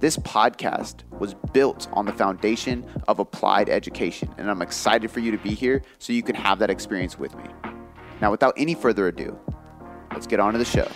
This podcast was built on the foundation of applied education, and I'm excited for you to be here so you can have that experience with me. Now, without any further ado, let's get on to the show.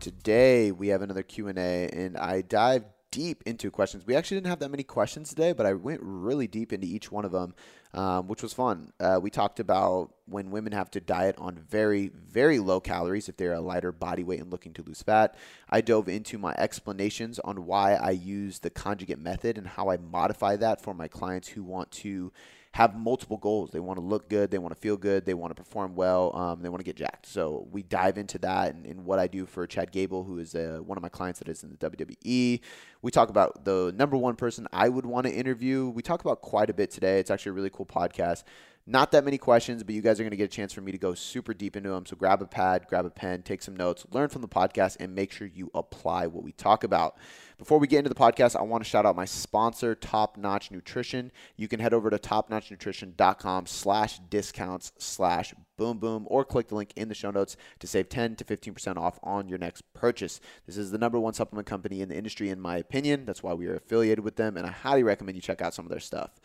Today we have another Q&A and I dive deep into questions. We actually didn't have that many questions today, but I went really deep into each one of them, um, which was fun. Uh, we talked about when women have to diet on very, very low calories if they're a lighter body weight and looking to lose fat. I dove into my explanations on why I use the conjugate method and how I modify that for my clients who want to have multiple goals. They want to look good, they want to feel good, they want to perform well, um, they want to get jacked. So we dive into that and, and what I do for Chad Gable, who is uh, one of my clients that is in the WWE. We talk about the number one person I would want to interview. We talk about quite a bit today. It's actually a really cool podcast. Not that many questions, but you guys are going to get a chance for me to go super deep into them. So grab a pad, grab a pen, take some notes, learn from the podcast, and make sure you apply what we talk about. Before we get into the podcast, I want to shout out my sponsor, Top Notch Nutrition. You can head over to topnotchnutrition.com slash discounts slash boom boom or click the link in the show notes to save 10 to 15% off on your next purchase. This is the number one supplement company in the industry, in my opinion. That's why we are affiliated with them, and I highly recommend you check out some of their stuff.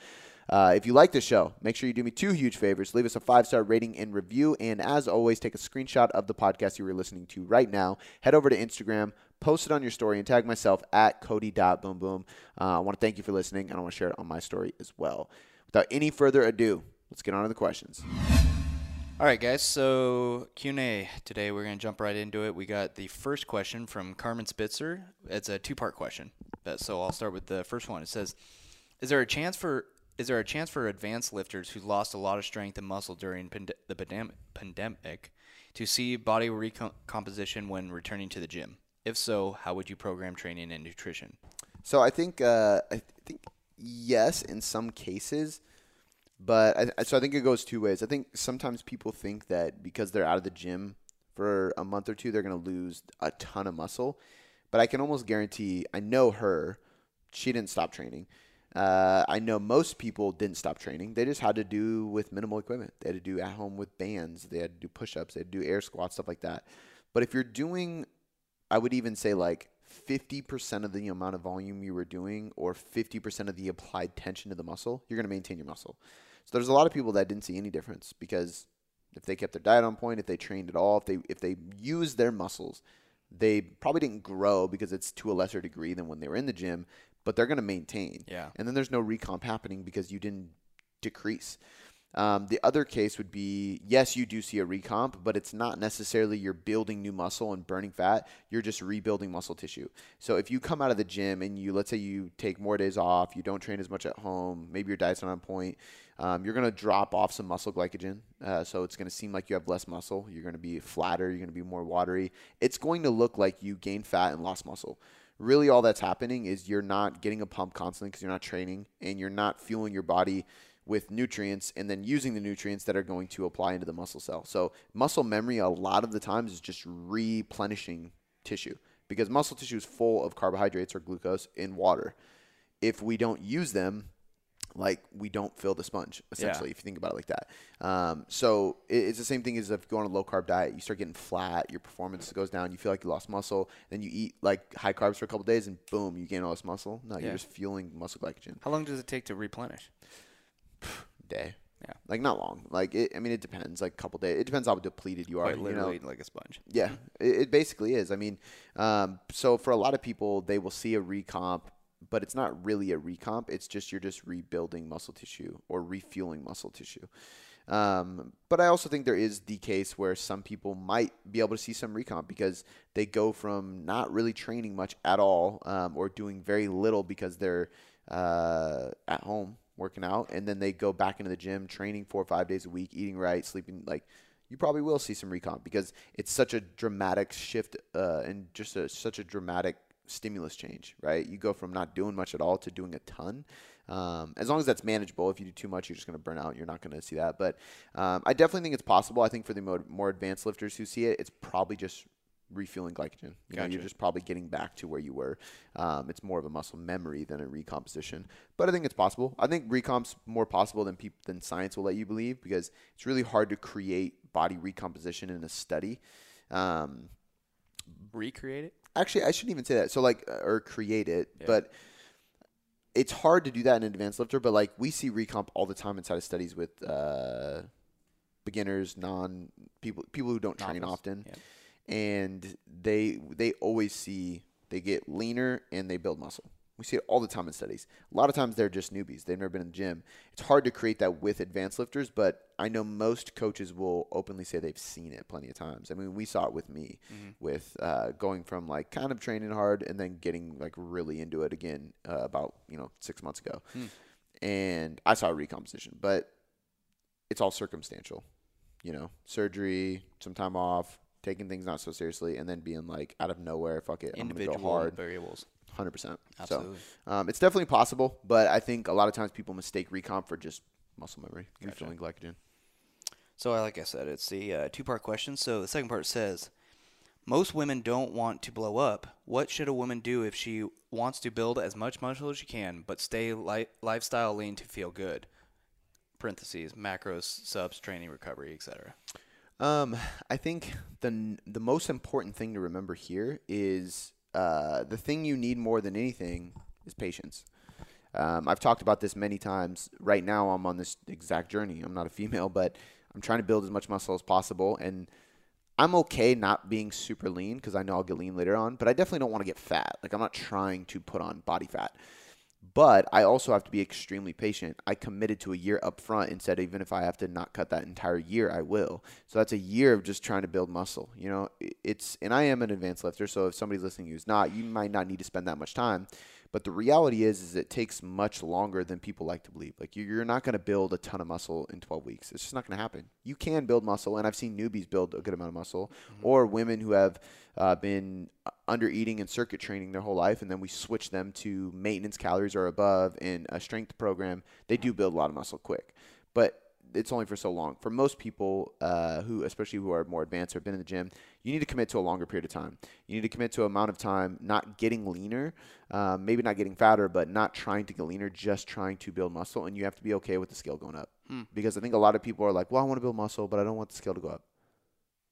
Uh, if you like this show, make sure you do me two huge favors. Leave us a five star rating and review. And as always, take a screenshot of the podcast you are listening to right now. Head over to Instagram, post it on your story, and tag myself at Cody.boomboom. Uh, I want to thank you for listening, and I want to share it on my story as well. Without any further ado, let's get on to the questions. All right, guys. So Q and A today. We're gonna jump right into it. We got the first question from Carmen Spitzer. It's a two-part question, so I'll start with the first one. It says, "Is there a chance for is there a chance for advanced lifters who lost a lot of strength and muscle during pand- the pandem- pandemic to see body recomposition when returning to the gym? If so, how would you program training and nutrition? So I think uh, I think yes in some cases, but I, so I think it goes two ways. I think sometimes people think that because they're out of the gym for a month or two, they're going to lose a ton of muscle. But I can almost guarantee. I know her; she didn't stop training. Uh, I know most people didn't stop training. They just had to do with minimal equipment. They had to do at home with bands. They had to do push ups. They had to do air squats, stuff like that. But if you're doing, I would even say like 50% of the amount of volume you were doing or 50% of the applied tension to the muscle, you're going to maintain your muscle. So there's a lot of people that didn't see any difference because if they kept their diet on point, if they trained at all, if they if they used their muscles, they probably didn't grow because it's to a lesser degree than when they were in the gym, but they're going to maintain. Yeah. And then there's no recomp happening because you didn't decrease. Um, the other case would be yes, you do see a recomp, but it's not necessarily you're building new muscle and burning fat. You're just rebuilding muscle tissue. So if you come out of the gym and you, let's say you take more days off, you don't train as much at home, maybe your diet's not on point, um, you're going to drop off some muscle glycogen. Uh, so it's going to seem like you have less muscle. You're going to be flatter. You're going to be more watery. It's going to look like you gained fat and lost muscle really all that's happening is you're not getting a pump constantly because you're not training and you're not fueling your body with nutrients and then using the nutrients that are going to apply into the muscle cell. So muscle memory a lot of the times is just replenishing tissue because muscle tissue is full of carbohydrates or glucose in water. If we don't use them, like we don't fill the sponge essentially yeah. if you think about it like that. Um, so it's the same thing as if you go on a low carb diet you start getting flat your performance goes down you feel like you lost muscle then you eat like high carbs for a couple days and boom you gain all this muscle? No yeah. you're just fueling muscle glycogen. How long does it take to replenish? Day. Yeah. Like not long. Like it, i mean it depends like a couple days it depends how depleted you are Quite literally you know? like a sponge. Yeah. It, it basically is. I mean um, so for a lot of people they will see a recomp but it's not really a recomp. It's just you're just rebuilding muscle tissue or refueling muscle tissue. Um, but I also think there is the case where some people might be able to see some recomp because they go from not really training much at all um, or doing very little because they're uh, at home working out, and then they go back into the gym, training four or five days a week, eating right, sleeping like. You probably will see some recomp because it's such a dramatic shift uh, and just a, such a dramatic stimulus change, right? You go from not doing much at all to doing a ton. Um, as long as that's manageable. If you do too much, you're just going to burn out. You're not going to see that. But um, I definitely think it's possible. I think for the more, more advanced lifters who see it, it's probably just refueling glycogen. you know you're just probably getting back to where you were. Um, it's more of a muscle memory than a recomposition. But I think it's possible. I think recomp's more possible than peop- than science will let you believe because it's really hard to create body recomposition in a study. Um, Recreate it. Actually, I shouldn't even say that. So like, uh, or create it, Yeah. but it's hard to do that in an advanced lifter. But like, we see recomp all the time inside of studies with uh, beginners, non people, people who don't train Novice. often Yep. and they they always see they get leaner and they build muscle. We see it all the time in studies. A lot of times they're just newbies. They've never been in the gym. It's hard to create that with advanced lifters, but I know most coaches will openly say they've seen it plenty of times. I mean, we saw it with me, with uh, going from like kind of training hard and then getting like really into it again uh, about you know six months ago, and I saw a recomposition, but it's all circumstantial you know, surgery, some time off, taking things not so seriously, and then being like out of nowhere, fuck it, I'm gonna go hard, variables. Hundred percent. So Absolutely. um, it's definitely possible, but I think a lot of times people mistake recomp for just muscle memory, refilling glycogen. So, like I said, it's the uh, two part question. So, the second part says Most women don't want to blow up. What should a woman do if she wants to build as much muscle as she can, but stay li- lifestyle lean to feel good? Parentheses, macros, subs, training, recovery, etc. Um, I think the the most important thing to remember here is uh, the thing you need more than anything is patience. Um, I've talked about this many times. Right now, I'm on this exact journey. I'm not a female, but I'm trying to build as much muscle as possible, and I'm okay not being super lean because I know I'll get lean later on. But I definitely don't want to get fat. Like I'm not trying to put on body fat. But I also have to be extremely patient. I committed to a year up front and said even if I have to not cut that entire year, I will. So that's a year of just trying to build muscle. You know, it's and I am an advanced lifter, so if somebody's listening who's not, you might not need to spend that much time. But the reality is, is it takes much longer than people like to believe. Like you- you're not going to build a ton of muscle in 12 weeks. It's just not going to happen. You can build muscle, and I've seen newbies build a good amount of muscle, or women who have uh, been under eating and circuit training their whole life, and then we switch them to maintenance calories or above in a strength program. They do build a lot of muscle quick, but it's only for so long. For most people uh, who, especially who are more advanced or have been in the gym, you need to commit to a longer period of time. You need to commit to an amount of time, not getting leaner, um, maybe not getting fatter, but not trying to get leaner, just trying to build muscle. And you have to be okay with the scale going up. Because I think a lot of people are like, well, I want to build muscle, but I don't want the scale to go up.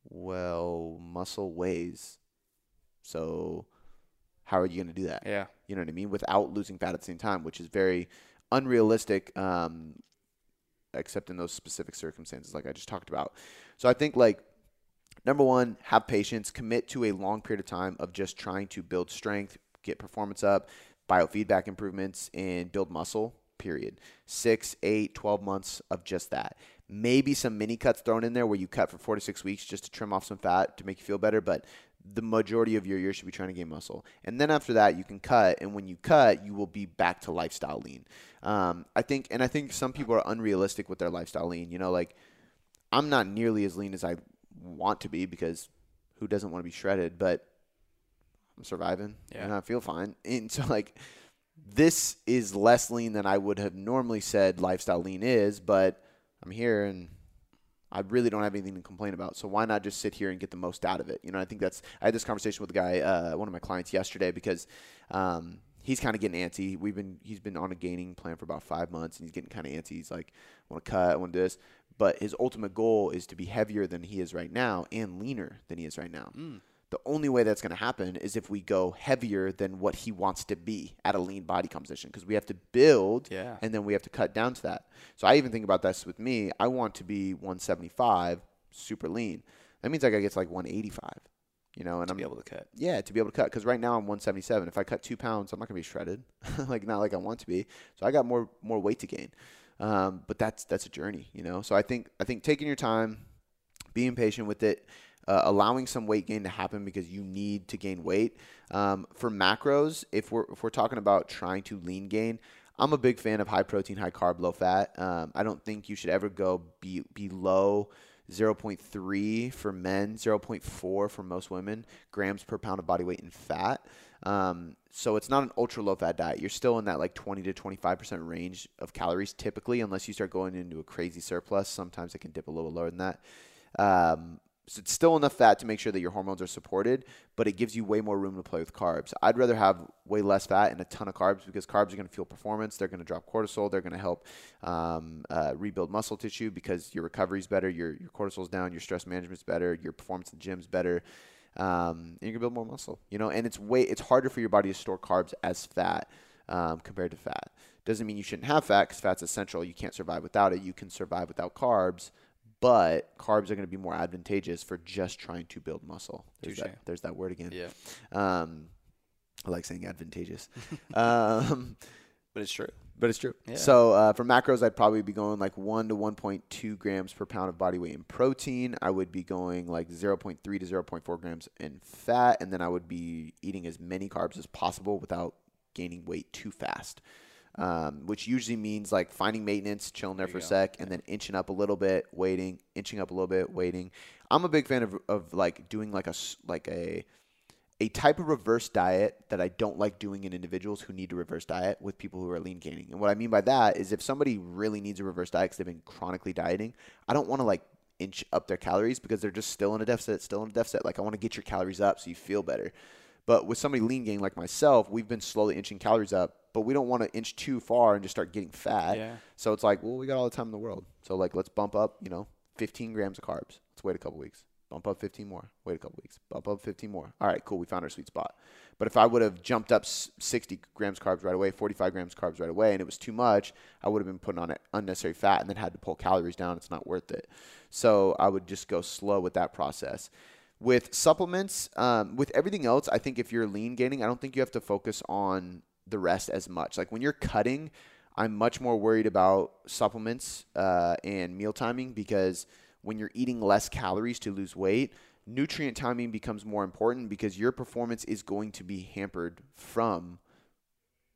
Well, muscle weighs. So how are you going to do that? Yeah. You know what I mean? Without losing fat at the same time, which is very unrealistic, um, except in those specific circumstances, like I just talked about. So I think, like, number one, have patience, commit to a long period of time of just trying to build strength, get performance up, biofeedback improvements, and build muscle, period. Six, eight, 12 months of just that. Maybe some mini cuts thrown in there where you cut for four to six weeks just to trim off some fat to make you feel better, but the majority of your year should be trying to gain muscle. And then after that, you can cut, and when you cut, you will be back to lifestyle lean. Um, I think, and I think some people are unrealistic with their lifestyle lean. You know, like I'm not nearly as lean as I want to be because who doesn't want to be shredded? But I'm surviving, Yeah. and I feel fine. And so, like, this is less lean than I would have normally said lifestyle lean is, but I'm here and I really don't have anything to complain about. So why not just sit here and get the most out of it? You know, I think that's. I had this conversation with a guy, uh, one of my clients yesterday, because um, he's kind of getting antsy. We've been he's been on a gaining plan for about five months, and he's getting kind of antsy. He's like, I want to cut, I want to do this, but his ultimate goal is to be heavier than he is right now and leaner than he is right now. The only way that's going to happen is if we go heavier than what he wants to be at a lean body composition because we have to build Yeah. and then we have to cut down to that. So I even think about this with me. I want to be 175, super lean. That means I got to get to like 185, you know, and To I'm be able to cut. yeah, to be able to cut because right now I'm 177. If I cut two pounds, I'm not gonna be shredded, like not like I want to be. So I got more more weight to gain. Um, but that's that's a journey, you know. So I think I think taking your time, being patient with it, uh, allowing some weight gain to happen because you need to gain weight. Um, for macros, if we're if we're talking about trying to lean gain, I'm a big fan of high protein, high carb, low fat. Um, I don't think you should ever go be below 0.3 for men, 0.4 for most women grams per pound of body weight in fat. Um, so it's not an ultra low fat diet. You're still in that like 20 to 25% range of calories typically, unless you start going into a crazy surplus. Sometimes it can dip a little lower than that. Um, so it's still enough fat to make sure that your hormones are supported, but it gives you way more room to play with carbs. I'd rather have way less fat and a ton of carbs because carbs are going to fuel performance. They're going to drop cortisol. They're going to help um, uh, rebuild muscle tissue because your recovery is better, your your cortisol's down, your stress management's better, your performance in the gym's better. Um, and you can build more muscle, you know. And it's way it's harder for your body to store carbs as fat um, compared to fat. Doesn't mean you shouldn't have fat because fat's essential. You can't survive without it. You can survive without carbs but carbs are going to be more advantageous for just trying to build muscle. There's, that, there's that, word again. Yeah. Um, I like saying advantageous. um, but it's true. But it's true. Yeah. So uh, for macros, I'd probably be going like 1 to 1.2 grams per pound of body weight in protein. I would be going like 0.3 to 0.4 grams in fat. And then I would be eating as many carbs as possible without gaining weight too fast um, which usually means like finding maintenance, chilling there, there for a sec, and then inching up a little bit, waiting, inching up a little bit, waiting. I'm a big fan of, of like doing like a like a a type of reverse diet that I don't like doing in individuals who need to reverse diet with people who are lean gaining. And what I mean by that is if somebody really needs a reverse diet because they've been chronically dieting, I don't want to like inch up their calories because they're just still in a deficit, still in a deficit. Like I want to get your calories up so you feel better. But with somebody lean gain like myself, we've been slowly inching calories up but we don't want to inch too far and just start getting fat. Yeah. So it's like, well, we got all the time in the world. So like, let's bump up, you know, 15 grams of carbs. Let's wait a couple weeks. Bump up 15 more. Wait a couple weeks. Bump up 15 more. All right, cool. We found our sweet spot. But if I would have jumped up 60 grams carbs right away, 45 grams carbs right away, and it was too much, I would have been putting on unnecessary fat and then had to pull calories down. It's not worth it. So I would just go slow with that process. With supplements, um, with everything else, I think if you're lean gaining, I don't think you have to focus on the rest as much. Like when you're cutting, I'm much more worried about supplements uh, and meal timing because when you're eating less calories to lose weight, nutrient timing becomes more important because your performance is going to be hampered from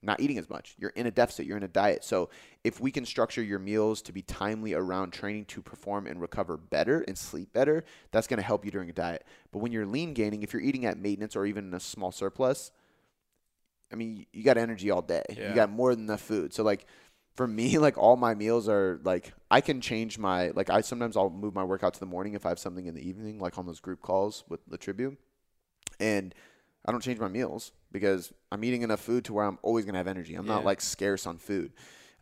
not eating as much. You're in a deficit, you're in a diet. So, if we can structure your meals to be timely around training to perform and recover better and sleep better, that's going to help you during a diet. But when you're lean gaining, if you're eating at maintenance or even in a small surplus, I mean, you got energy all day. Yeah. You got more than enough food. So like for me, like all my meals are like I can change my like I sometimes I'll move my workout to the morning if I have something in the evening, like on those group calls with the Tribune. And I don't change my meals because I'm eating enough food to where I'm always gonna have energy. I'm yeah. not like scarce on food.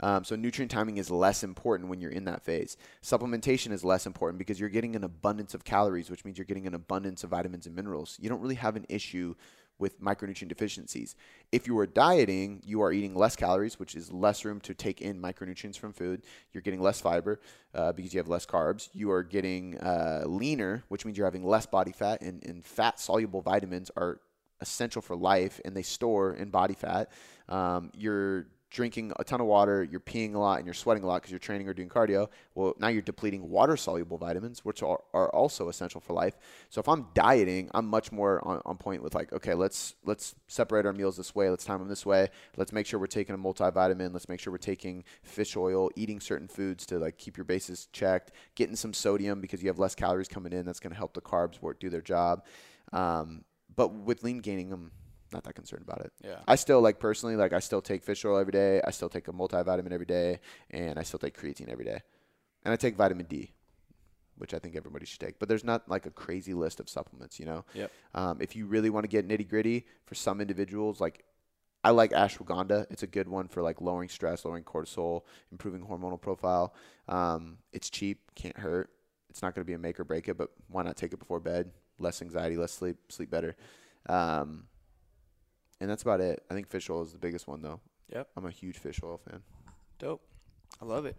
Um, so nutrient timing is less important when you're in that phase. Supplementation is less important because you're getting an abundance of calories, which means you're getting an abundance of vitamins and minerals. You don't really have an issue with micronutrient deficiencies. If you are dieting, you are eating less calories, which is less room to take in micronutrients from food. You're getting less fiber uh, because you have less carbs. You are getting uh, leaner, which means you're having less body fat, and, and fat soluble vitamins are essential for life and they store in body fat. Um, you're drinking a ton of water, you're peeing a lot, and you're sweating a lot because you're training or doing cardio, well, now you're depleting water soluble vitamins, which are, are also essential for life. So if I'm dieting, I'm much more on, on point with like, okay, let's let's separate our meals this way, let's time them this way, let's make sure we're taking a multivitamin, let's make sure we're taking fish oil, eating certain foods to like keep your bases checked, getting some sodium because you have less calories coming in. That's going to help the carbs work do their job. Um, but with lean gaining, I'm not that concerned about it. Yeah. I still like personally like I still take fish oil every day. I still take a multivitamin every day, and I still take creatine every day, and I take vitamin D, which I think everybody should take. But there's not like a crazy list of supplements, you know. Yep. Um, if you really want to get nitty gritty, for some individuals, like I like ashwagandha. It's a good one for like lowering stress, lowering cortisol, improving hormonal profile. Um, it's cheap, can't hurt. It's not going to be a make or break it, but why not take it before bed? Less anxiety, less sleep, sleep better. Um, and that's about it. I think fish oil is the biggest one, though. Yep. I'm a huge fish oil fan. Dope. I love it.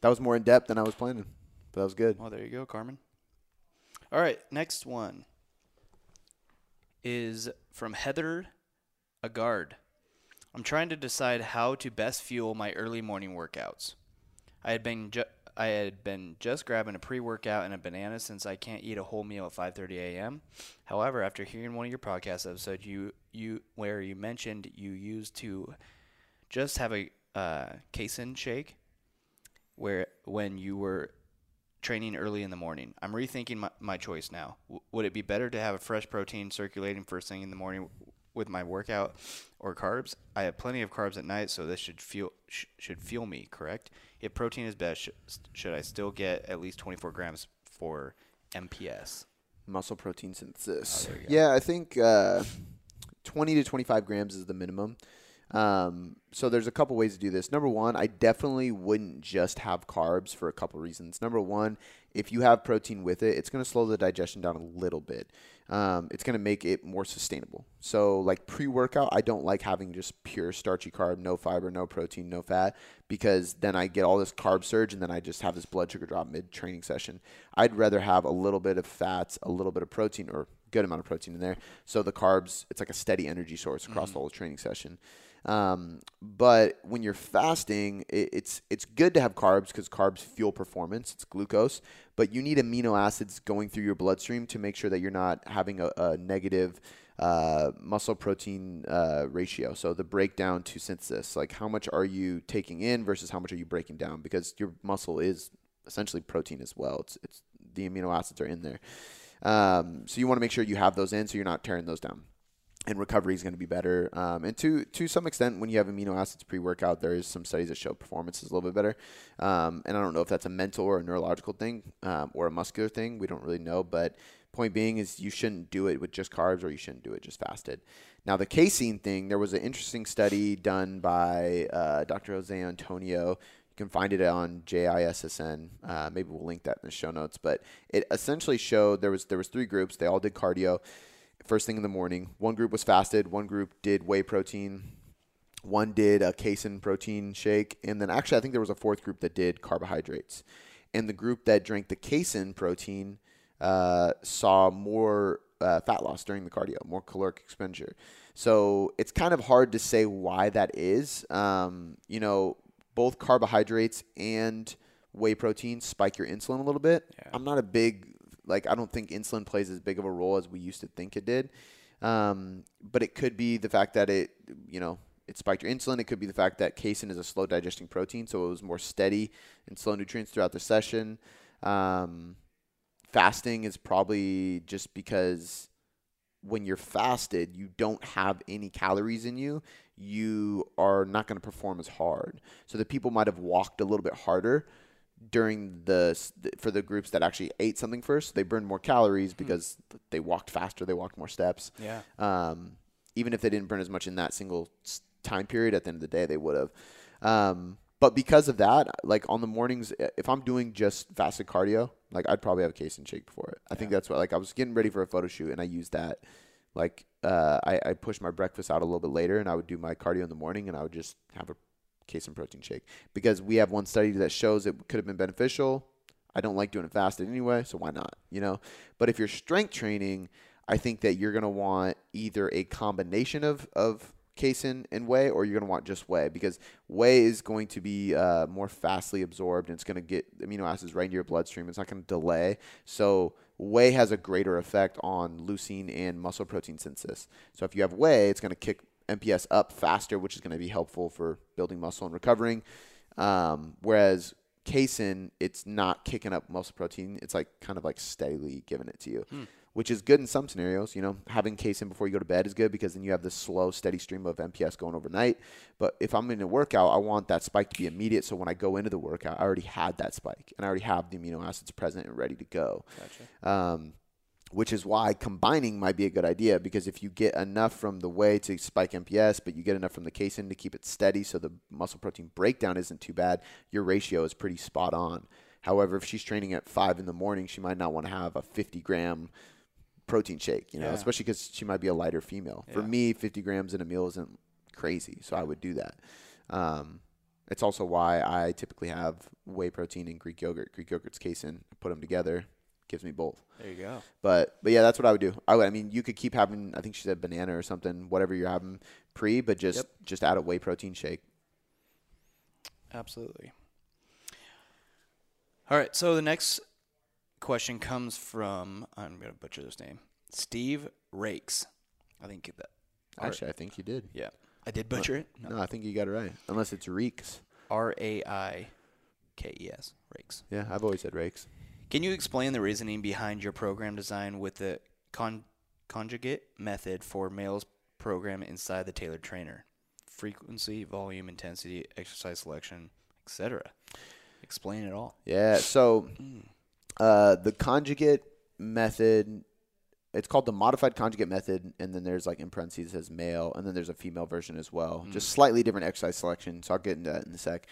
That was more in depth than I was planning, but that was good. Well, there you go, Carmen. All right, next one is from Heather Agard. I'm trying to decide how to best fuel my early morning workouts. I had been ju- I had been just grabbing a pre-workout and a banana since I can't eat a whole meal at 5:30 a.m. However, after hearing one of your podcast episodes, you you where you mentioned you used to just have a uh, casein shake, where when you were training early in the morning. I'm rethinking my, my choice now. W- would it be better to have a fresh protein circulating first thing in the morning with my workout or carbs. I have plenty of carbs at night, so this should feel sh- should fuel me. Correct? If protein is best, sh- should I still get at least 24 grams for MPS? Muscle protein synthesis. Oh, there you go. yeah, I think uh, 20 to 25 grams is the minimum. Um, so there's a couple ways to do this. Number one, I definitely wouldn't just have carbs for a couple reasons. Number one, if you have protein with it, it's going to slow the digestion down a little bit. Um, it's going to make it more sustainable. So like pre-workout, I don't like having just pure starchy carb, no fiber, no protein, no fat, because then I get all this carb surge and then I just have this blood sugar drop mid-training session. I'd rather have a little bit of fats, a little bit of protein, or good amount of protein in there. So the carbs, it's like a steady energy source across the whole training session. Um, but when you're fasting, it, it's it's good to have carbs because carbs fuel performance. It's glucose, but you need amino acids going through your bloodstream to make sure that you're not having a, a negative uh, muscle protein uh, ratio. So the breakdown to synthesis, like how much are you taking in versus how much are you breaking down? Because your muscle is essentially protein as well. It's it's the amino acids are in there. Um, so you want to make sure you have those in, so you're not tearing those down and recovery is going to be better. Um, and to to some extent, when you have amino acids pre-workout, there is some studies that show performance is a little bit better. Um, and I don't know if that's a mental or a neurological thing um, or a muscular thing. We don't really know. But point being is you shouldn't do it with just carbs or you shouldn't do it just fasted. Now the casein thing, there was an interesting study done by uh, Dr. Jose Antonio. You can find it on JISSN. Uh, maybe we'll link that in the show notes. But it essentially showed there was there was three groups. They all did cardio first thing in the morning. One group was fasted, one group did whey protein, one did a casein protein shake, and then actually I think there was a fourth group that did carbohydrates. And the group that drank the casein protein uh, saw more uh, fat loss during the cardio, more caloric expenditure. So it's kind of hard to say why that is. Um, you know, both carbohydrates and whey protein spike your insulin a little bit. Yeah. I'm not a big like I don't think insulin plays as big of a role as we used to think it did. Um, but it could be the fact that it, you know, it spiked your insulin. It could be the fact that casein is a slow digesting protein, so it was more steady and slow nutrients throughout the session. Um, fasting is probably just because when you're fasted, you don't have any calories in you. You are not going to perform as hard. So the people might have walked a little bit harder during the for the groups that actually ate something first. They burned more calories because they walked faster. They walked more steps. Yeah. Um, even if they didn't burn as much in that single time period, at the end of the day, they would have. Um, but because of that, like on the mornings, if I'm doing just fasted cardio, like I'd probably have a case casein shake before it. I think that's what like I was getting ready for a photo shoot and I used that. Like uh, I I pushed my breakfast out a little bit later and I would do my cardio in the morning and I would just have a casein protein shake because we have one study that shows it could have been beneficial. I don't like doing it fasted anyway, so why not? You know. But if you're strength training, I think that you're gonna want either a combination of of casein and whey, or you're gonna want just whey because whey is going to be uh, more fastly absorbed and it's gonna get amino acids right into your bloodstream. It's not gonna delay. So whey has a greater effect on leucine and muscle protein synthesis. So if you have whey, it's gonna kick MPS up faster, which is going to be helpful for building muscle and recovering. Um, whereas casein, it's not kicking up muscle protein. It's like kind of like steadily giving it to you, which is good in some scenarios. You know, having casein before you go to bed is good because then you have this slow, steady stream of MPS going overnight. But if I'm in a workout, I want that spike to be immediate. So when I go into the workout, I already had that spike and I already have the amino acids present and ready to go. Gotcha. Um, which is why combining might be a good idea because if you get enough from the whey to spike MPS, but you get enough from the casein to keep it steady so the muscle protein breakdown isn't too bad, your ratio is pretty spot on. However, if she's training at five in the morning, she might not want to have a 50 gram protein shake, you know, Yeah. especially because she might be a lighter female. For me, 50 grams in a meal isn't crazy, so I would do that. Um, it's also why I typically have whey protein and Greek yogurt. Greek yogurt's casein. I put them together, gives me both. There you go. But but yeah, that's what I would do. I would. I mean, you could keep having. I think she said banana or something, whatever you're having pre, but just Yep. just add a whey protein shake. Absolutely. All right. So the next question comes from I'm gonna butcher this name. Steve Rakes. I think that. Actually, I think you did. yeah, I did butcher it. No, I think you got it right. Unless it's reeks. R A I K E S. Rakes. Yeah, I've always said rakes. Can you explain the reasoning behind your program design with the con- conjugate method for males program inside the tailored trainer? Frequency, volume, intensity, exercise selection, etc. Explain it all. Yeah. So uh, the conjugate method, it's called the modified conjugate method, and then there's like in parentheses it says male, and then there's a female version as well. Just slightly different exercise selection. So I'll get into that in a sec.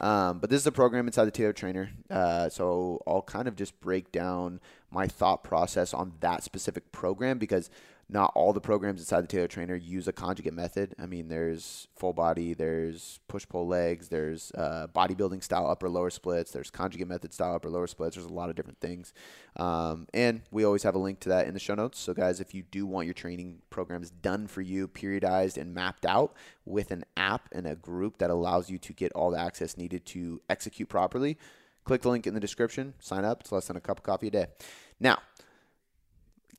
Um, but this is a program inside the Tailored Trainer. Uh, so I'll kind of just break down my thought process on that specific program because not all the programs inside the Tailored Trainer use a conjugate method. I mean, there's full body, there's push pull legs, there's uh, bodybuilding style upper lower splits, there's conjugate method style upper lower splits. There's a lot of different things, um, and we always have a link to that in the show notes. So, guys, if you do want your training programs done for you, periodized and mapped out with an app and a group that allows you to get all the access needed to execute properly, click the link in the description. Sign up. It's less than a cup of coffee a day. Now,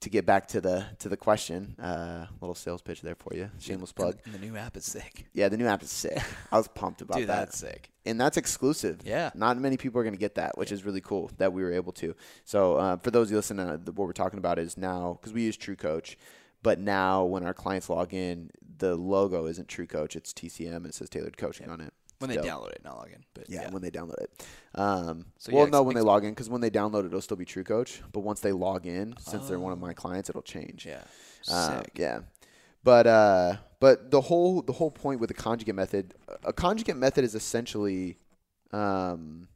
to get back to the to the question, uh, little sales pitch there for you. Shameless plug. And the new app is sick. Yeah, the new app is sick. I was pumped about Dude, that. that's sick. And that's exclusive. Yeah. Not many people are going to get that, which is really cool that we were able to. So, uh, for those who listen, uh, the, what we're talking about is now, because we use True Coach, but now when our clients log in, the logo isn't True Coach, it's TCM. It says Tailored Coaching on it. When they download it, not log in. But Yeah, yeah, when they download it. Um, So, well, yeah, no, when they log in, because when they download it, it'll still be True Coach. But once they log in, since they're one of my clients, it'll change. yeah, Uh, sick. yeah, but uh, but the whole the whole point with the conjugate method, a conjugate method is essentially, um,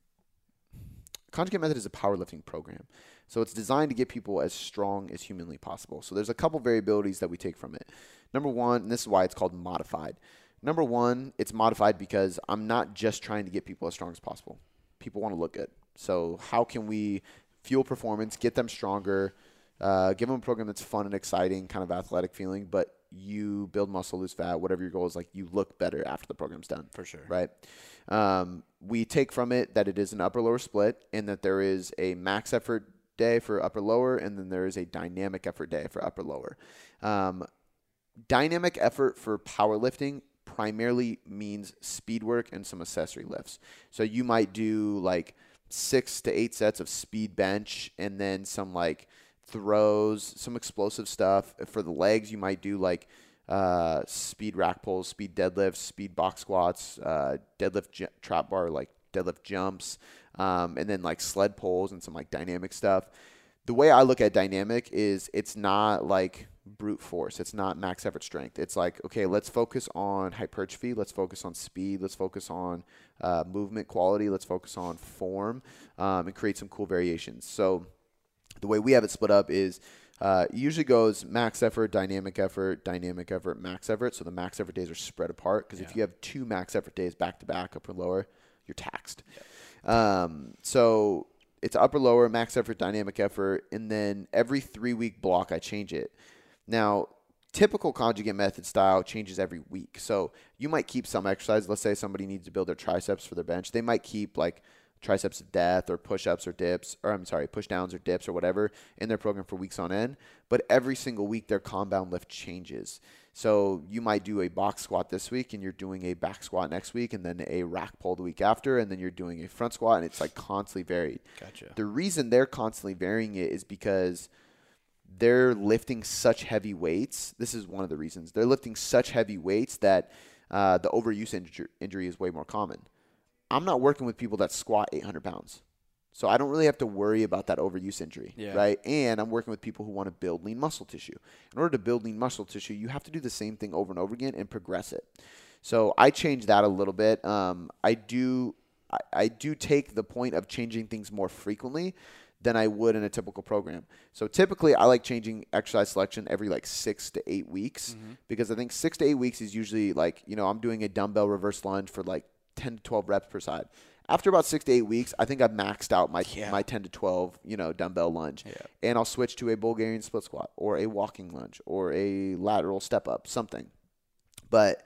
conjugate method is a powerlifting program. So it's designed to get people as strong as humanly possible. So there's a couple variabilities that we take from it. Number one, and this is why it's called modified. Number one, it's modified because I'm not just trying to get people as strong as possible. People want to look good. So how can we fuel performance, get them stronger, uh, give them a program that's fun and exciting, kind of athletic feeling, but you build muscle, lose fat, whatever your goal is, like you look better after the program's done For sure. right? Um, we take from it that it is an upper lower split and that there is a max effort day for upper lower and then there is a dynamic effort day for upper lower. Um, dynamic effort for powerlifting primarily means speed work and some accessory lifts. So you might do like six to eight sets of speed bench and then some like throws, some explosive stuff. For the legs, you might do like uh, speed rack pulls, speed deadlifts, speed box squats, uh, deadlift trap bar, like deadlift jumps, um, and then like sled pulls and some like dynamic stuff. The way I look at dynamic is it's not like brute force. It's not max effort strength. It's like, okay, let's focus on hypertrophy. Let's focus on speed. Let's focus on uh, movement quality. Let's focus on form um, and create some cool variations. So, the way we have it split up is uh, usually goes max effort, dynamic effort, dynamic effort, max effort. So the max effort days are spread apart because if you have two max effort days back to back, upper lower, you're taxed. Um, so it's upper lower, max effort, dynamic effort, and then every three week block I change it. Now, typical conjugate method style changes every week. So you might keep some exercise. Let's say somebody needs to build their triceps for their bench. They might keep like triceps of death or push ups or dips, or I'm sorry, push downs or dips or whatever in their program for weeks on end. But every single week, their compound lift changes. So you might do a box squat this week and you're doing a back squat next week and then a rack pull the week after and then you're doing a front squat and it's like constantly varied. Gotcha. The reason they're constantly varying it is because they're lifting such heavy weights. This is one of the reasons. They're lifting such heavy weights that uh, the overuse inju- injury is way more common. I'm not working with people that squat 800 pounds. So I don't really have to worry about that overuse injury, Yeah. right? And I'm working with people who want to build lean muscle tissue. In order to build lean muscle tissue, you have to do the same thing over and over again and progress it. So I change that a little bit. Um, I do I, I do take the point of changing things more frequently than I would in a typical program. So typically I like changing exercise selection every like six to eight weeks mm-hmm. because I think six to eight weeks is usually like, you know, I'm doing a dumbbell reverse lunge for like 10 to 12 reps per side. After about six to eight weeks, I think I've maxed out my Yeah. my 10 to 12, you know, dumbbell lunge. Yeah. And I'll switch to a Bulgarian split squat or a walking lunge or a lateral step up, something. But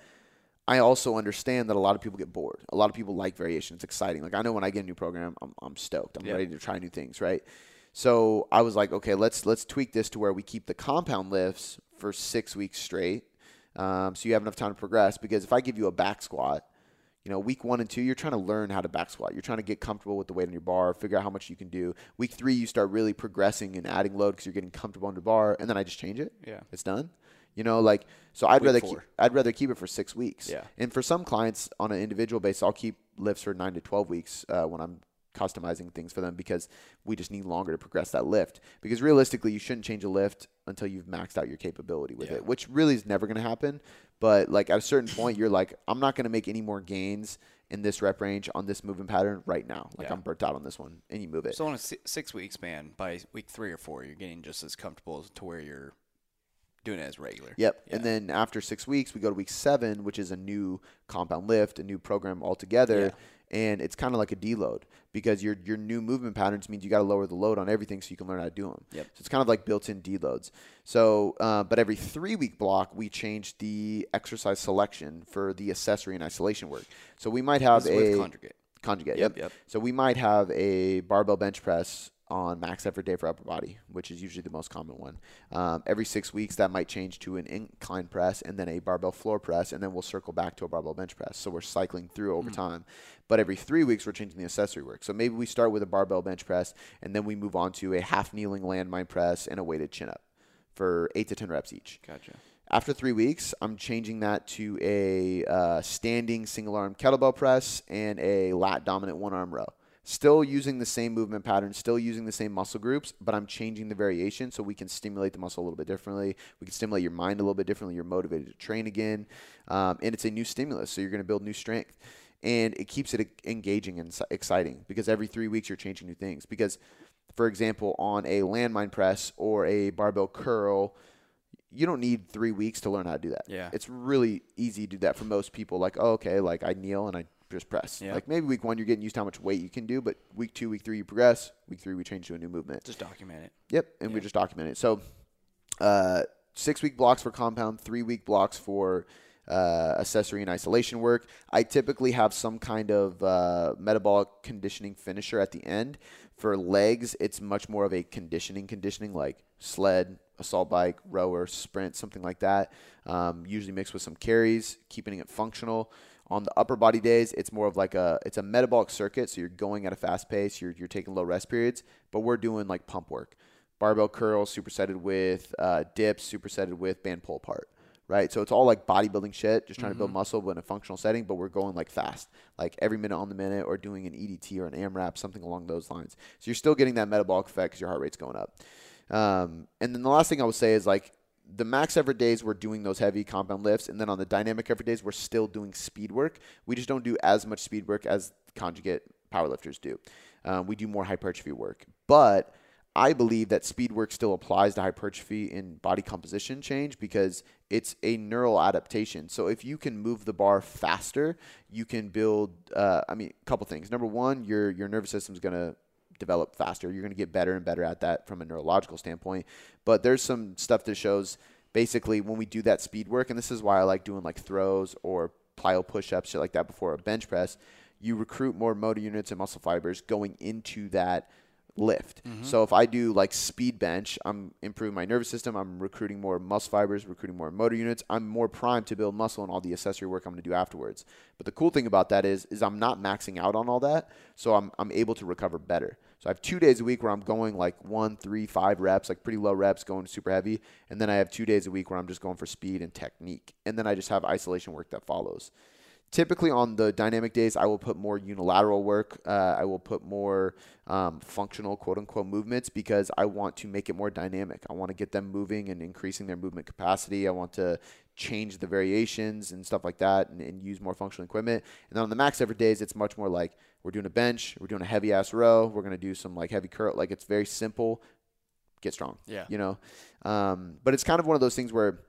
I also understand that a lot of people get bored. A lot of people like variation. It's exciting. Like I know when I get a new program, I'm, I'm stoked. I'm Yeah. ready to try new things, right? So I was like, okay, let's let's tweak this to where we keep the compound lifts for six weeks straight, um, so you have enough time to progress. Because if I give you a back squat, you know, week one and two, you're trying to learn how to back squat. You're trying to get comfortable with the weight on your bar, figure out how much you can do. Week three, you start really progressing and adding load because you're getting comfortable on the bar, and then I just change it. Yeah. It's done. You know, like so I'd Week rather four. keep, I'd rather keep it for six weeks. Yeah. And for some clients on an individual basis, I'll keep lifts for nine to twelve weeks uh, when I'm customizing things for them because we just need longer to progress that lift. Because realistically, you shouldn't change a lift until you've maxed out your capability with Yeah. it, which really is never going to happen. But like at a certain point, you're like, I'm not going to make any more gains in this rep range on this movement pattern right now. Like Yeah. I'm burnt out on this one, and you move it. So on a six week span, by week three or four, you're getting just as comfortable as to where you're doing it as regular. Yep. Yeah. And then after six weeks, we go to week seven, which is a new compound lift, a new program altogether. And it's kind of like a deload because your your new movement patterns means you got to lower the load on everything so you can learn how to do them. Yep. So it's kind of like built-in deloads. So, uh, but every three-week block, we change the exercise selection for the accessory and isolation work. So we might have This is with a conjugate. conjugate. Yep. yep. So we might have a barbell bench press on max effort day for upper body, which is usually the most common one. Um, every six weeks, that might change to an incline press and then a barbell floor press, and then we'll circle back to a barbell bench press. So we're cycling through over time. But every three weeks, we're changing the accessory work. So maybe we start with a barbell bench press, and then we move on to a half kneeling landmine press and a weighted chin up for eight to 10 reps each. Gotcha. After three weeks, I'm changing that to a uh, standing single arm kettlebell press and a lat dominant one arm row. Still using the same movement pattern, still using the same muscle groups, but I'm changing the variation so we can stimulate the muscle a little bit differently. We can stimulate your mind a little bit differently. You're motivated to train again. Um, and it's a new stimulus, so you're going to build new strength. And it keeps it engaging and exciting because every three weeks you're changing new things. Because, for example, on a landmine press or a barbell curl, you don't need three weeks to learn how to do that. Yeah. It's really easy to do that for most people. Like, oh, okay, like I kneel and I just press. Yeah. Like maybe week one you're getting used to how much weight you can do, but week two, week three you progress. Week three we change to a new movement. Just document it. Yep, and we just document it. So, uh, six week blocks for compound, three week blocks for uh, accessory and isolation work. I typically have some kind of uh, metabolic conditioning finisher at the end. For legs, it's much more of a conditioning conditioning like sled, assault bike, rower, sprint, something like that. Um, usually mixed with some carries, keeping it functional. On the upper body days, it's more of like a it's a metabolic circuit, so you're going at a fast pace, you're you're taking low rest periods, but we're doing like pump work, barbell curls supersetted with uh, dips, supersetted with band pull apart, right? So it's all like bodybuilding shit, just trying to build muscle, but in a functional setting. But we're going like fast, like every minute on the minute, or doing an EDT or an AMRAP, something along those lines. So you're still getting that metabolic effect because your heart rate's going up. Um, and then the last thing I would say is like the max effort days we're doing those heavy compound lifts, and then on the dynamic effort days we're still doing speed work. We just don't do as much speed work as conjugate powerlifters do. Um, we do more hypertrophy work, but I believe that speed work still applies to hypertrophy in body composition change because it's a neural adaptation. So if you can move the bar faster, you can build. Uh, I mean, a couple things. Number one, your your nervous system is gonna develop faster. You're going to get better and better at that from a neurological standpoint. But there's some stuff that shows basically when we do that speed work, and this is why I like doing like throws or plyo push ups, shit like that before a bench press, you recruit more motor units and muscle fibers going into that lift. Mm-hmm. So if I do like speed bench, I'm improving my nervous system, I'm recruiting more muscle fibers, recruiting more motor units. I'm more primed to build muscle and all the accessory work I'm going to do afterwards. But the cool thing about that is is I'm not maxing out on all that, so I'm I'm able to recover better. So I have 2 days a week where I'm going like one, three, five reps, like pretty low reps, going super heavy, and then I have 2 days a week where I'm just going for speed and technique. And then I just have isolation work that follows typically on the dynamic days i will put more unilateral work uh, i will put more um, functional quote unquote movements because i want to make it more dynamic. I want to get them moving and increasing their movement capacity. I want to change the variations and stuff like that and, and use more functional equipment. And then on the max effort days it's much more like we're doing a bench we're doing a heavy ass row we're going to do some like heavy curl like it's very simple. Get strong Yeah. you know? Um, but it's kind of one of those things where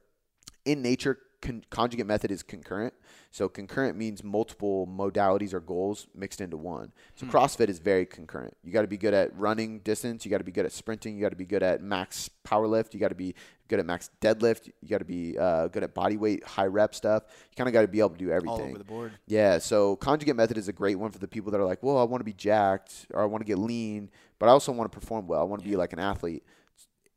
in nature con- conjugate method is concurrent. So concurrent means multiple modalities or goals mixed into one. So crossfit is very concurrent. You got to be good at running distance. You got to be good at sprinting. You got to be good at max power lift. You got to be good at max deadlift. You got to be uh, good at body weight high rep stuff. You kind of got to be able to do everything All over the board. yeah, so conjugate method is a great one for the people that are like, well, I want to be jacked or I want to get lean, but I also want to perform well. I want to be like an athlete.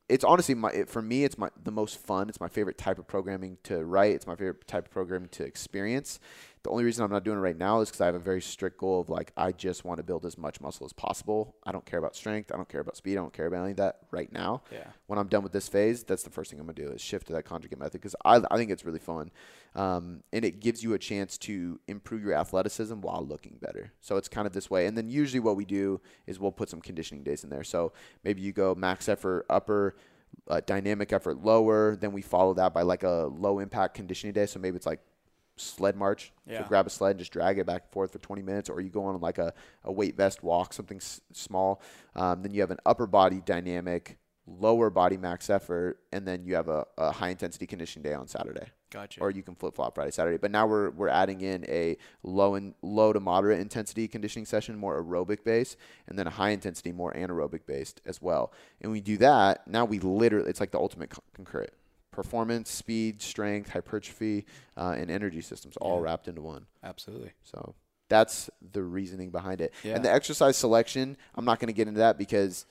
It's honestly my it, for me, it's my the most fun. It's my favorite type of programming to write. It's my favorite type of programming to experience. The only reason I'm not doing it right now is because I have a very strict goal of like I just want to build as much muscle as possible. I don't care about strength. I don't care about speed. I don't care about any of that right now. Yeah. When I'm done with this phase, that's the first thing I'm gonna do is shift to that conjugate method because I, I think it's really fun, um, and it gives you a chance to improve your athleticism while looking better. So it's kind of this way. And then usually what we do is we'll put some conditioning days in there. So maybe you go max effort upper. Uh, dynamic effort lower, then we follow that by like a low impact conditioning day. So maybe it's like sled march. Yeah. So grab a sled and just drag it back and forth for 20 minutes, or you go on like a, a weight vest walk, something s- small. Um, then you have an upper body dynamic, lower body max effort, and then you have a, a high intensity conditioning day on Saturday. Gotcha. Or you can flip flop Friday, Saturday. But now we're we're adding in a low and low to moderate intensity conditioning session, more aerobic based, and then a high intensity, more anaerobic based as well. And we do that. Now we literally, it's like the ultimate con- concurrent performance, speed, strength, hypertrophy, uh, and energy systems all Yeah. wrapped into one. Absolutely. So that's the reasoning behind it. Yeah. And the exercise selection, I'm not going to get into that because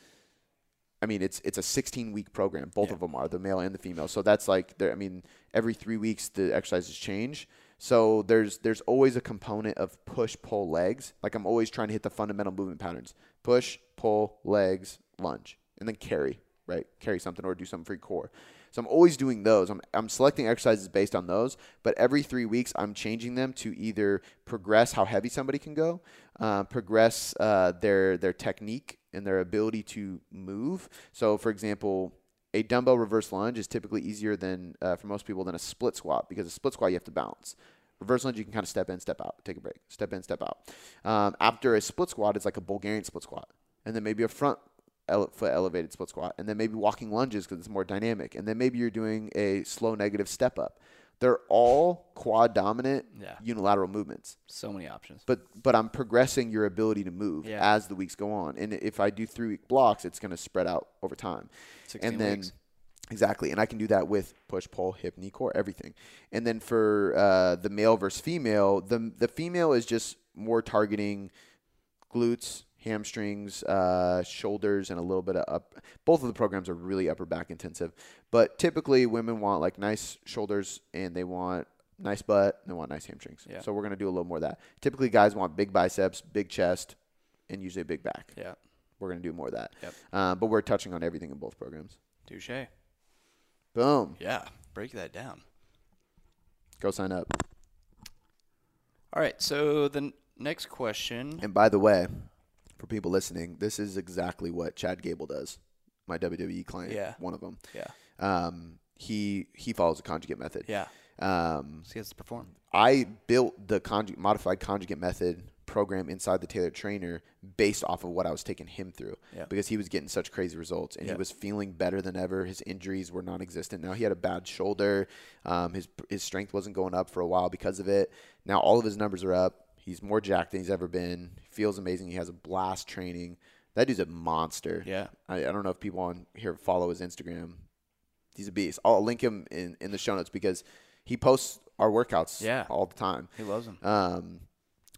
I mean it's it's a 16 week program. Both Yeah. of them are the male and the female. So that's like there I mean every 3 weeks the exercises change. So there's there's always a component of push pull legs. Like I'm always trying to hit the fundamental movement patterns. Push, pull, legs, lunge, and then carry, right? Carry something or do something for your core. So I'm always doing those. I'm, I'm selecting exercises based on those, but every three weeks I'm changing them to either progress how heavy somebody can go, uh, progress uh, their their technique and their ability to move. So, for example, a dumbbell reverse lunge is typically easier than uh, for most people than a split squat because a split squat you have to bounce. Reverse lunge you can kind of step in, step out, take a break, step in, step out. Um, after a split squat, it's like a Bulgarian split squat, and then maybe a front ele- foot elevated split squat, and then maybe walking lunges because it's more dynamic, and then maybe you're doing a slow negative step up. They're all quad dominant Yeah. unilateral movements, So many options. but but I'm progressing your ability to move Yeah. as the weeks go on, and if I do three week blocks, it's going to spread out over time, 16 and then. weeks. Exactly, and I can do that with push, pull, hip, knee, core, everything. And then for uh, the male versus female, the the female is just more targeting glutes, hamstrings, uh, shoulders, and a little bit of up. Both of the programs are really upper back intensive, but typically women want like nice shoulders and they want nice butt and they want nice hamstrings. Yeah. So we're gonna do a little more of that. Typically, guys want big biceps, big chest, and usually a big back. Yeah. We're gonna do more of that. Yep. Uh, but we're touching on everything in both programs. Touche. Boom. Yeah. Break that down. Go sign up. All right. So the n- next question. And by the way, for people listening, this is exactly what Chad Gable does. My WWE client, Yeah. one of them. Yeah. Um, he he follows a conjugate method. Yeah. Um, So he has to perform. I built the conjugate, modified conjugate method program inside the Tailored Trainer based off of what I was taking him through Yeah. because he was getting such crazy results and Yeah. he was feeling better than ever. His injuries were non-existent. Now he had a bad shoulder. Um, his his strength wasn't going up for a while because of it. Now all of his numbers are up. He's more jacked than he's ever been. He feels amazing. He has a blast training. That dude's a monster. Yeah. I, I don't know if people on here follow his Instagram. He's a beast. I'll link him in, in the show notes because he posts our workouts Yeah. all the time. He loves them. Um,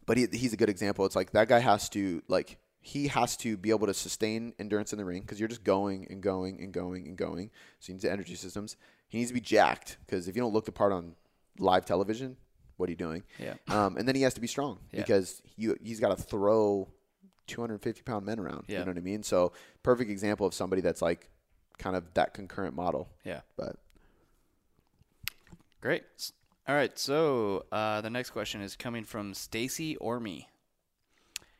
but he, he's a good example. It's like that guy has to like he has to be able to sustain endurance in the ring because you're just going and going and going and going. So he needs the energy systems. He needs to be jacked because if you don't look the part on live television, what are you doing? Yeah. Um, and then he has to be strong Yeah. because you he's got to throw 250 pound men around. Yeah. You know what I mean? So perfect example of somebody that's like kind of that concurrent model. Yeah. But Great. All right. So uh, the next question is coming from Stacy or me.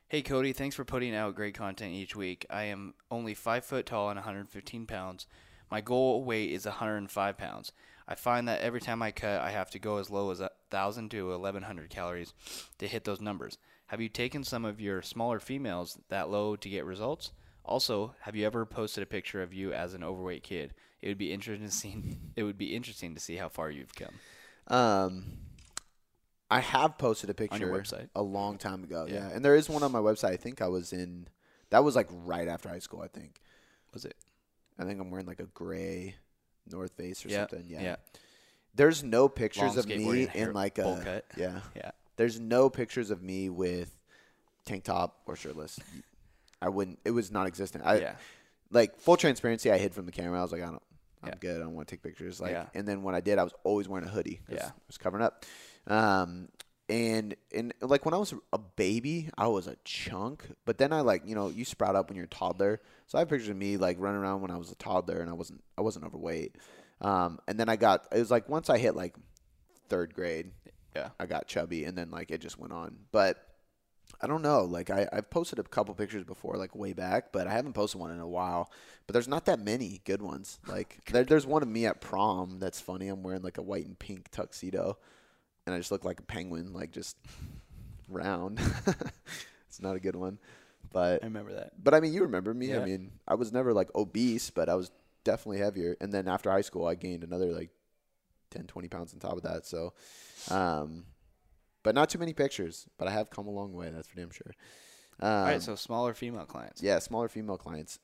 Hey Cody, thanks for putting out great content each week. I am only five foot tall and 115 pounds. My goal weight is 105 pounds. I find that every time I cut, I have to go as low as 1,000 to 1,100 calories to hit those numbers. Have you taken some of your smaller females that low to get results? Also, have you ever posted a picture of you as an overweight kid? It would be interesting to see. It would be interesting to see how far you've come. Um, I have posted a picture On your website? a long time ago. Yeah. Yeah. and there is one on my website. I think I was in. That was like right after high school. I think. Was it? I think I'm wearing like a gray North Face or Yeah, something. Yeah. yeah. There's no pictures Long of me in like a cut. yeah. Yeah. There's no pictures of me with tank top or shirtless. I wouldn't. It was non-existent. I yeah. like full transparency. I hid from the camera. I was like, I don't. I'm Yeah. good. I don't want to take pictures. Like, Yeah. and then when I did, I was always wearing a hoodie. Yeah. I was covering up. Um, and and like when I was a baby, I was a chunk. But then I like you know you sprout up when you're a toddler. So I have pictures of me like running around when I was a toddler, and I wasn't I wasn't overweight. Um, and then I got it was like once I hit like third grade, Yeah. I got chubby, and then like it just went on. But I don't know. Like I, I've posted a couple pictures before, like way back, but I haven't posted one in a while. But there's not that many good ones. Like there, there's one of me at prom that's funny. I'm wearing like a white and pink tuxedo, and I just look like a penguin, like just round. it's not a good one, but I remember that. but I mean, you remember me. Yeah. I mean, I was never like obese, but I was definitely heavier. And then after high school, I gained another like 10, 20 pounds on top of that. So, um, but not too many pictures. But I have come a long way. That's for damn sure. Um, All right, so smaller female clients. yeah, smaller female clients.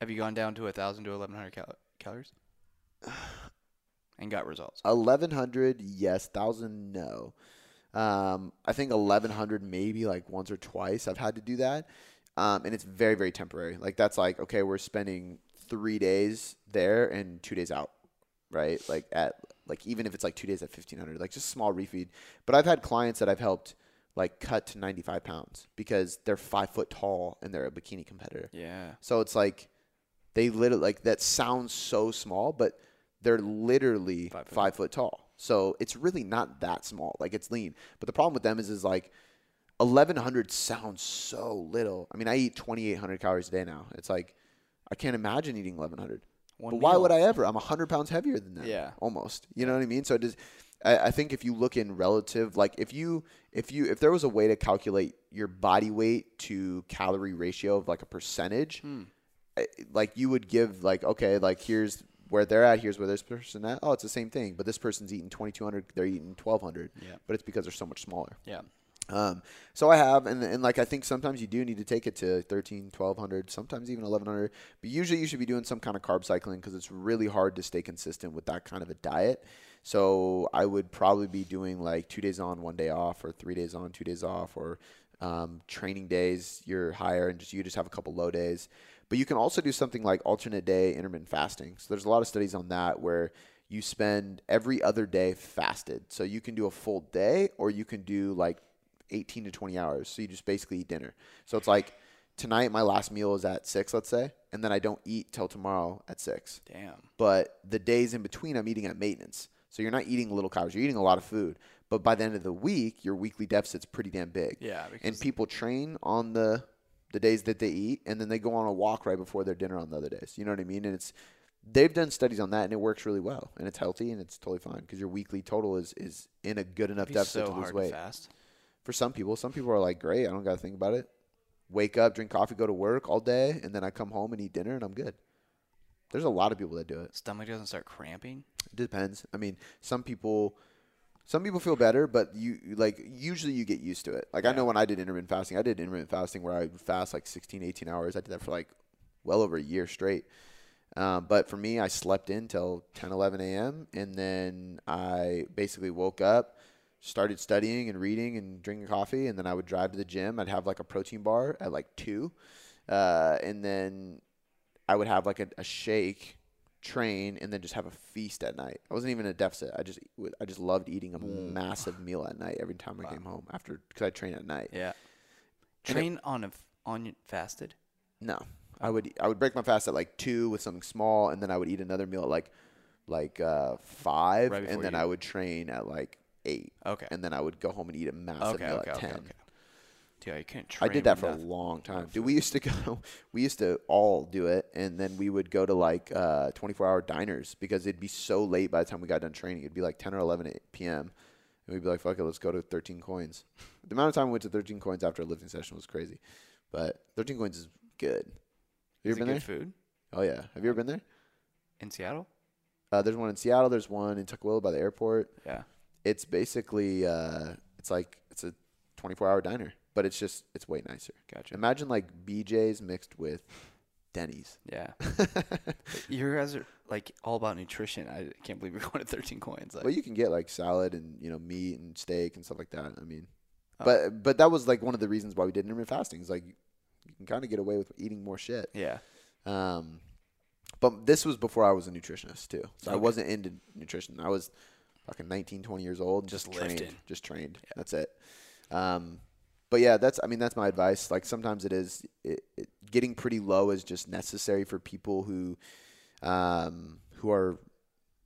Have you gone down to a thousand to eleven hundred cal- calories? and got results. Eleven hundred, yes. Thousand, no. Um, I think eleven hundred, maybe like once or twice. I've had to do that, um, and it's very, very temporary. Like that's like okay, we're spending three days there and two days out, right? Like at like even if it's like two days at fifteen hundred, like just small refeed. But I've had clients that I've helped like cut to ninety five pounds because they're five foot tall and they're a bikini competitor. Yeah. So it's like they literally like that sounds so small, but they're literally Five five foot. foot, tall. So it's really not that small. Like it's lean. But the problem with them is is like eleven hundred sounds so little. I mean, I eat twenty eight hundred calories a day now. It's like I can't imagine eating eleven hundred. One But why would I ever? I'm hundred pounds heavier than that. Yeah. almost. You know what I mean? So it is. I, I think if you look in relative, like if you if you if there was a way to calculate your body weight to calorie ratio of like a percentage, Hmm. I- like you would give like okay, like here's where they're at, here's where this person at. Oh, it's the same thing, but this person's eating 2200, they're eating 1200. Yeah. But it's because they're so much smaller. Yeah. Um, so I have, and, and like I think sometimes you do need to take it to 13, 1200, sometimes even 1100. But usually you should be doing some kind of carb cycling because it's really hard to stay consistent with that kind of a diet. So I would probably be doing like two days on, one day off, or three days on, two days off, or um, training days you're higher, and just you just have a couple low days. But you can also do something like alternate day intermittent fasting. So there's a lot of studies on that where you spend every other day fasted. So you can do a full day, or you can do like 18 to 20 hours. So you just basically eat dinner. So it's like tonight, my last meal is at six, let's say, and then I don't eat till tomorrow at six. Damn. But the days in between, I'm eating at maintenance. So you're not eating little calories, you're eating a lot of food. But by the end of the week, your weekly deficit's pretty damn big. Yeah. And people train on the the days that they eat, and then they go on a walk right before their dinner on the other days. You know what I mean? And it's they've done studies on that, and it works really well, and it's healthy, and it's totally fine because your weekly total is is in a good enough deficit so to lose weight. fast. For some people, some people are like, great, I don't got to think about it. Wake up, drink coffee, go to work all day, and then I come home and eat dinner, and I'm good. There's a lot of people that do it. Stomach doesn't start cramping. It depends. I mean, some people, some people feel better, but you like usually you get used to it. Like I know when I did intermittent fasting, I did intermittent fasting where I would fast like 16, 18 hours. I did that for like well over a year straight. Um, but for me, I slept in till 10, 11 a.m. and then I basically woke up, started studying and reading and drinking coffee, and then I would drive to the gym. I'd have like a protein bar at like two, uh, and then I would have like a, a shake, train, and then just have a feast at night. I wasn't even a deficit. I just I just loved eating a massive meal at night every time I came home after because I train at night. Yeah. And it- Train on a on fasted. No, I would I would break my fast at like two with something small, and then I would eat another meal at like like uh, five, Right and then I would train at like eight, Okay. and then I would go home and eat a massive Okay. meal Okay. at Okay. ten. Dude, you couldn't I did that for a long time. Dude, we used to go, we used to all do it, and then we would go to like uh, 24 hour diners because it'd be so late by the time we got done training. It'd be like 10 or 11 p.m. And we'd be like, fuck it, let's go to 13 coins. the amount of time we went to 13 coins after a lifting session was crazy. But 13 coins is good. Have you Is ever it been good there? food Oh, yeah. Have you ever been there? in Seattle? Uh, there's one in Seattle. There's one in Tukwila by the airport. Yeah. It's basically, uh, it's like, it's a 24 hour diner, but it's just, it's way nicer. Gotcha. Imagine like BJ's mixed with Denny's. Yeah. you guys are like all about nutrition. I can't believe you're going to 13 coins. Like, Well, you can get like salad and you know meat and steak and stuff like that. I mean, Oh. but but that was like one of the reasons why we did intermittent fasting. Is like you can kind of get away with eating more shit. yeah. Um, but this was before I was a nutritionist too, so I wasn't into nutrition. I was fucking 19, 20 years old, Just trained, lifting. just trained. That's it. Um, but yeah, that's I mean that's my advice. Like sometimes it is it, it, getting pretty low is just necessary for people who um, who are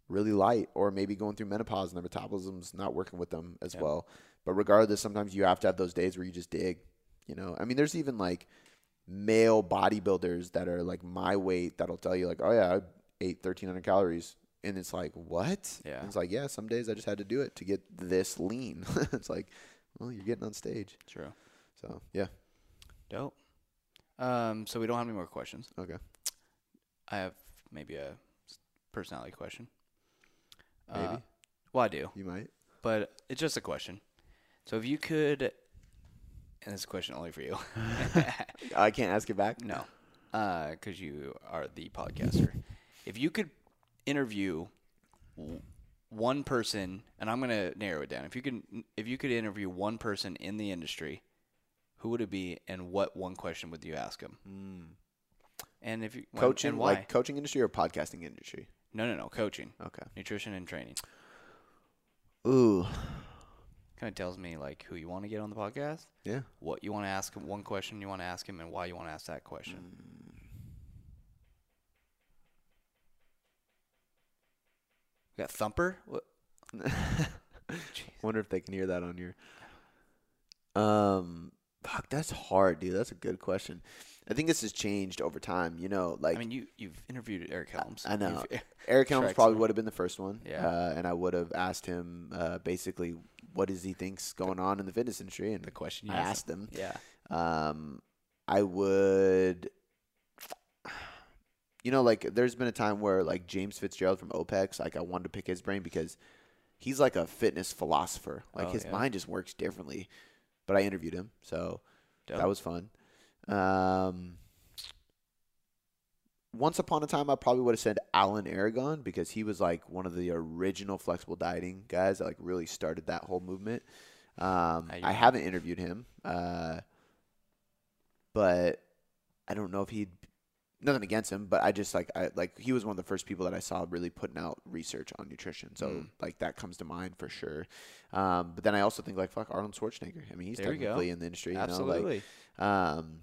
really light or maybe going through menopause and their metabolism's not working with them as Yep. well. But regardless, sometimes you have to have those days where you just dig. You know, I mean, there's even like male bodybuilders that are like my weight that'll tell you like, oh yeah, I ate 1,300 calories, and it's like what? Yeah. And it's like yeah, some days I just had to do it to get this lean. it's like, well, you're getting on stage, True. so yeah, Dope. Um, so we don't have any more questions. okay. I have maybe a personality question. Maybe. Uh, well, I do, You might. but it's just a question. So if you could, and this question only for you. I can't ask it back. no, because you are the podcaster. If you could interview one person, and I'm gonna narrow it down. If you could, if you could interview one person in the industry, who would it be, and what one question would you ask them? Hmm. And if you Coaching, why? like coaching industry or podcasting industry. no, no, no, coaching, Okay. nutrition, and training. Ooh. Kind of tells me like who you want to get on the podcast, Yeah. what you want to ask him, one question you want to ask him, and why you want to ask that question. We got Thumper. What? Wonder if they can hear that on your. Um, fuck, that's hard, dude. That's a good question. I think this has changed over time. You know, like I mean, you you've interviewed Eric Helms. I know. You've- Eric Helms Shrek probably would have been the first one. Yeah. Uh, and I would have asked him uh, basically what does he think's going on in the fitness industry, and the question you I asked him. Yeah. Um, I would. You know, like there's been a time where like James Fitzgerald from OPEX, like I wanted to pick his brain because he's like a fitness philosopher. Like Oh, his yeah. mind just works differently. But I interviewed him, so Dope. that was fun. Um, once upon a time, I probably would have said Alan Aragon because he was like one of the original flexible dieting guys that like really started that whole movement. Um, you I haven't interviewed him, uh, but I don't know if he'd. Nothing against him, but I just like I like he was one of the first people that I saw really putting out research on nutrition. So Mm. like that comes to mind for sure. Um, but then I also think like fuck Arnold Schwarzenegger. I mean he's There technically in the industry. You Know? Absolutely. Like, um,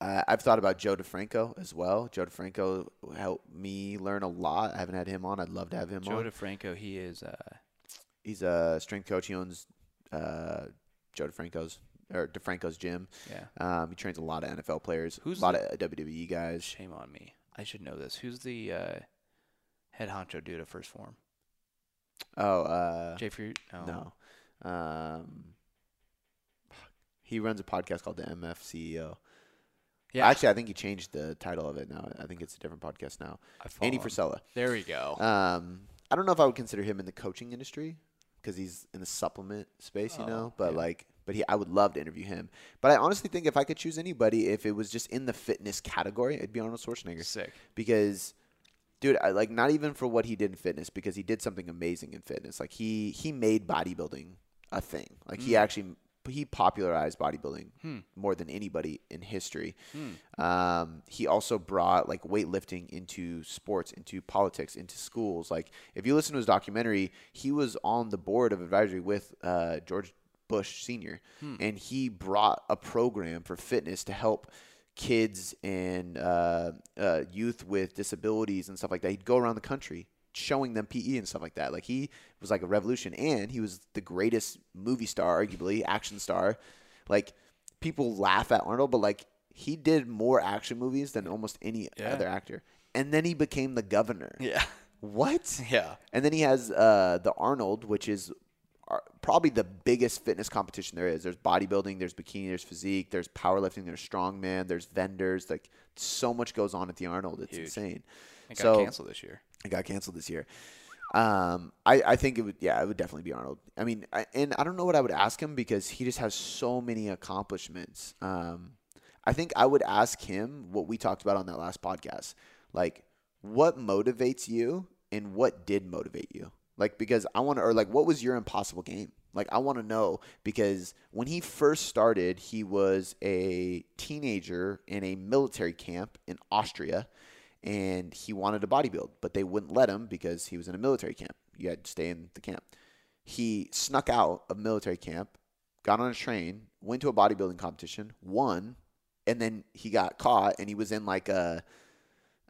I I've thought about Joe DeFranco as well. Joe DeFranco helped me learn a lot. I haven't had him on. I'd love to have him Joe on. Joe DeFranco, he is. Uh, He's a strength coach. He owns uh, Joe DeFranco's or DeFranco's gym. yeah. Um, he trains a lot of NFL players. Who's a lot the- of WWE guys. Shame on me. I should know this. Who's the uh, head honcho dude at First Form? Oh, uh, Jay Fruit? No. no. Um, he runs a podcast called the MF CEO. Yeah. Actually, I think he changed the title of it now. I think it's a different podcast now. Andy. Frisella. There we go. Um, I don't know if I would consider him in the coaching industry because he's in the supplement space, you Oh, know. But yeah. like, but he, I would love to interview him. But I honestly think if I could choose anybody, if it was just in the fitness category, it'd be Arnold Schwarzenegger Sick. because. Dude, I like not even for what he did in fitness because he did something amazing in fitness. Like he he made bodybuilding a thing. Like he Mm. actually he popularized bodybuilding Hmm. more than anybody in history. Hmm. Um, he also brought like weightlifting into sports, into politics, into schools. Like if you listen to his documentary, he was on the board of advisory with uh, George Bush Senior, Hmm. and he brought a program for fitness to help kids and uh, uh, youth with disabilities and stuff like that. He'd go around the country showing them PE and stuff like that. Like he was like a revolution, and he was the greatest movie star, arguably action star. Like people laugh at Arnold, but like he did more action movies than almost any Yeah. other actor. And then he became the governor. Yeah. What? Yeah. And then he has uh, the Arnold, which is uh, probably the biggest fitness competition there is. There's bodybuilding, there's bikini, there's physique, there's powerlifting, there's strongman, there's vendors. Like so much goes on at the Arnold. It's Huge. insane. It got So- canceled this year. It got canceled this year. Um, I, I think it would, yeah, it would definitely be Arnold. I mean, I, and I don't know what I would ask him because he just has so many accomplishments. Um, I think I would ask him what we talked about on that last podcast. Like, what motivates you and what did motivate you? Like, because I want to, or like, what was your impossible game? Like, I want to know because when he first started, he was a teenager in a military camp in Austria and he wanted to bodybuild, but they wouldn't let him because he was in a military camp. You had to stay in the camp. He snuck out of military camp, got on a train, went to a bodybuilding competition, won, and then he got caught and he was in like a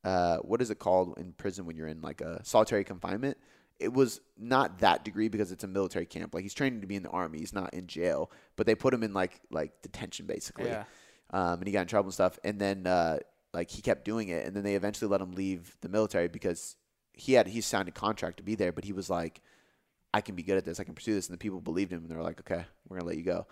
uh, what is it called in prison when you're in like a solitary confinement? It was not that degree because it's a military camp. Like he's training to be in the army. He's not in jail, but they put him in like like detention basically. Yeah. Um, and he got in trouble and stuff. And then uh, like he kept doing it, and then they eventually let him leave the military because he had he signed a contract to be there, but he was like, I can be good at this. I can pursue this. And the people believed him, and they're like, okay, we're gonna let you go.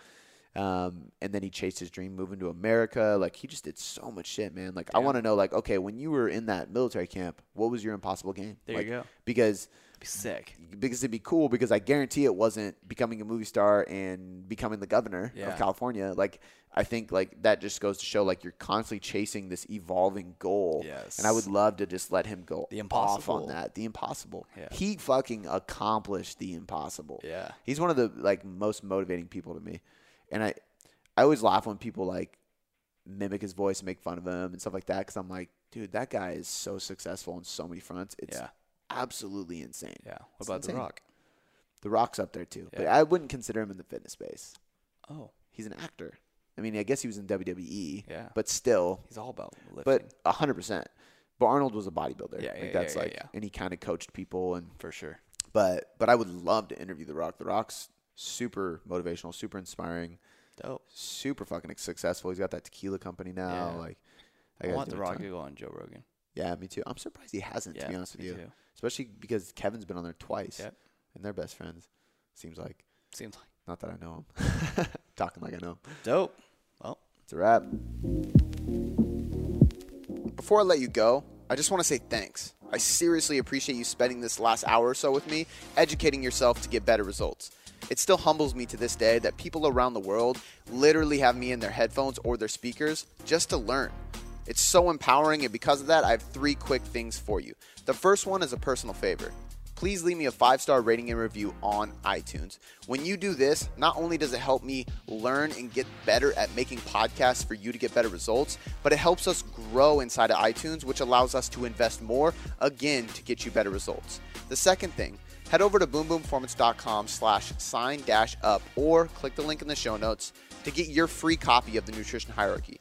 Um, and then he chased his dream, moving to America. Like he just did so much shit, man. Like I want to know, like, okay, when you were in that military camp, what was your impossible game? There like, you go. Because Be sick. because it'd be cool because I guarantee it wasn't becoming a movie star and becoming the governor Yeah. of California. Like I think like that just goes to show like you're constantly chasing this evolving goal. Yes. And I would love to just let him go The off on that. The impossible. Yeah. He fucking accomplished the impossible. Yeah. He's one of the like most motivating people to me. And I I always laugh when people like mimic his voice and make fun of him and stuff like that cuz I'm like, dude, that guy is so successful on so many fronts. It's Yeah. absolutely insane. Yeah. What It's about insane. The Rock? The Rock's up there too, but I wouldn't consider him in the fitness space. Oh, He's an actor. I mean, I guess he was in WWE, Yeah. but still, he's all about lifting. but a hundred percent. But Arnold was a bodybuilder. Yeah, like yeah, that's yeah, yeah, like, yeah. and he kind of coached people, and for sure. but but I would love to interview The Rock. The Rock's super motivational, super inspiring, Dope. super fucking successful. He's got that tequila company now. Yeah. Like, I guy's want The Rock to go on Joe Rogan. Yeah, me too. I'm surprised he hasn't. Yeah, to be honest with you, too. especially because Kevin's been on there twice, Yep. and they're best friends. Seems like. Seems like Not that I know him. Talking like I know him. dope. Well, It's a wrap. Before I let you go, I just want to say thanks. I seriously appreciate you spending this last hour or so with me, educating yourself to get better results. It still humbles me to this day that people around the world literally have me in their headphones or their speakers just to learn. It's so empowering, and because of that, I have three quick things for you. The first one is a personal favor please leave me a five star rating and review on iTunes. When you do this, not only does it help me learn and get better at making podcasts for you to get better results, but it helps us grow inside of iTunes, which allows us to invest more again to get you better results. The second thing, head over to boomboomperformance.com slash sign dash up or click the link in the show notes to get your free copy of the nutrition hierarchy.